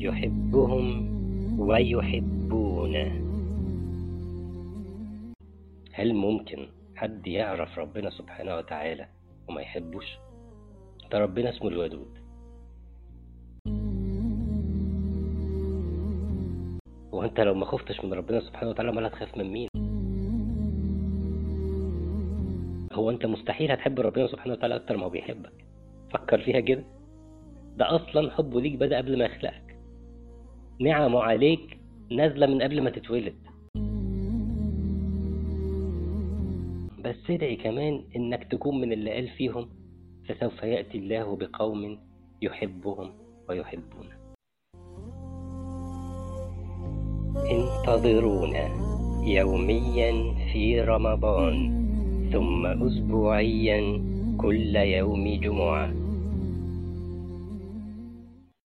يحبهم ويحبونه. هل ممكن حد يعرف ربنا سبحانه وتعالى وما يحبوش؟ ده ربنا اسمه الودود. وانت لو ما خفتش من ربنا سبحانه وتعالى ما هتخاف من مين؟ هو انت مستحيل هتحب ربنا سبحانه وتعالى أكتر ما هو بيحبك. فكر فيها كده. ده أصلا حبه ليك بدأ قبل ما يخلقك. نعمة عليك نازلة من قبل ما تتولد. بس ادعي كمان إنك تكون من اللي قال فيهم فسوف يأتي الله بقوم يحبهم ويحبونه. انتظرونا يوميا في رمضان ثم اسبوعيا كل يوم جمعة.